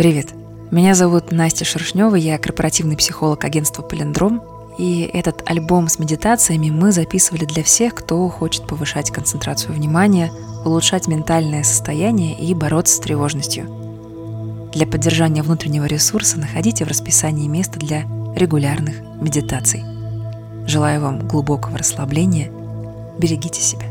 Привет. Меня зовут Настя Шершнева, я корпоративный психолог агентства «Полиндром», и этот альбом с медитациями мы записывали для всех, кто хочет повышать концентрацию внимания, улучшать ментальное состояние и бороться с тревожностью. Для поддержания внутреннего ресурса находите в расписании место для регулярных медитаций. Желаю вам глубокого расслабления. Берегите себя.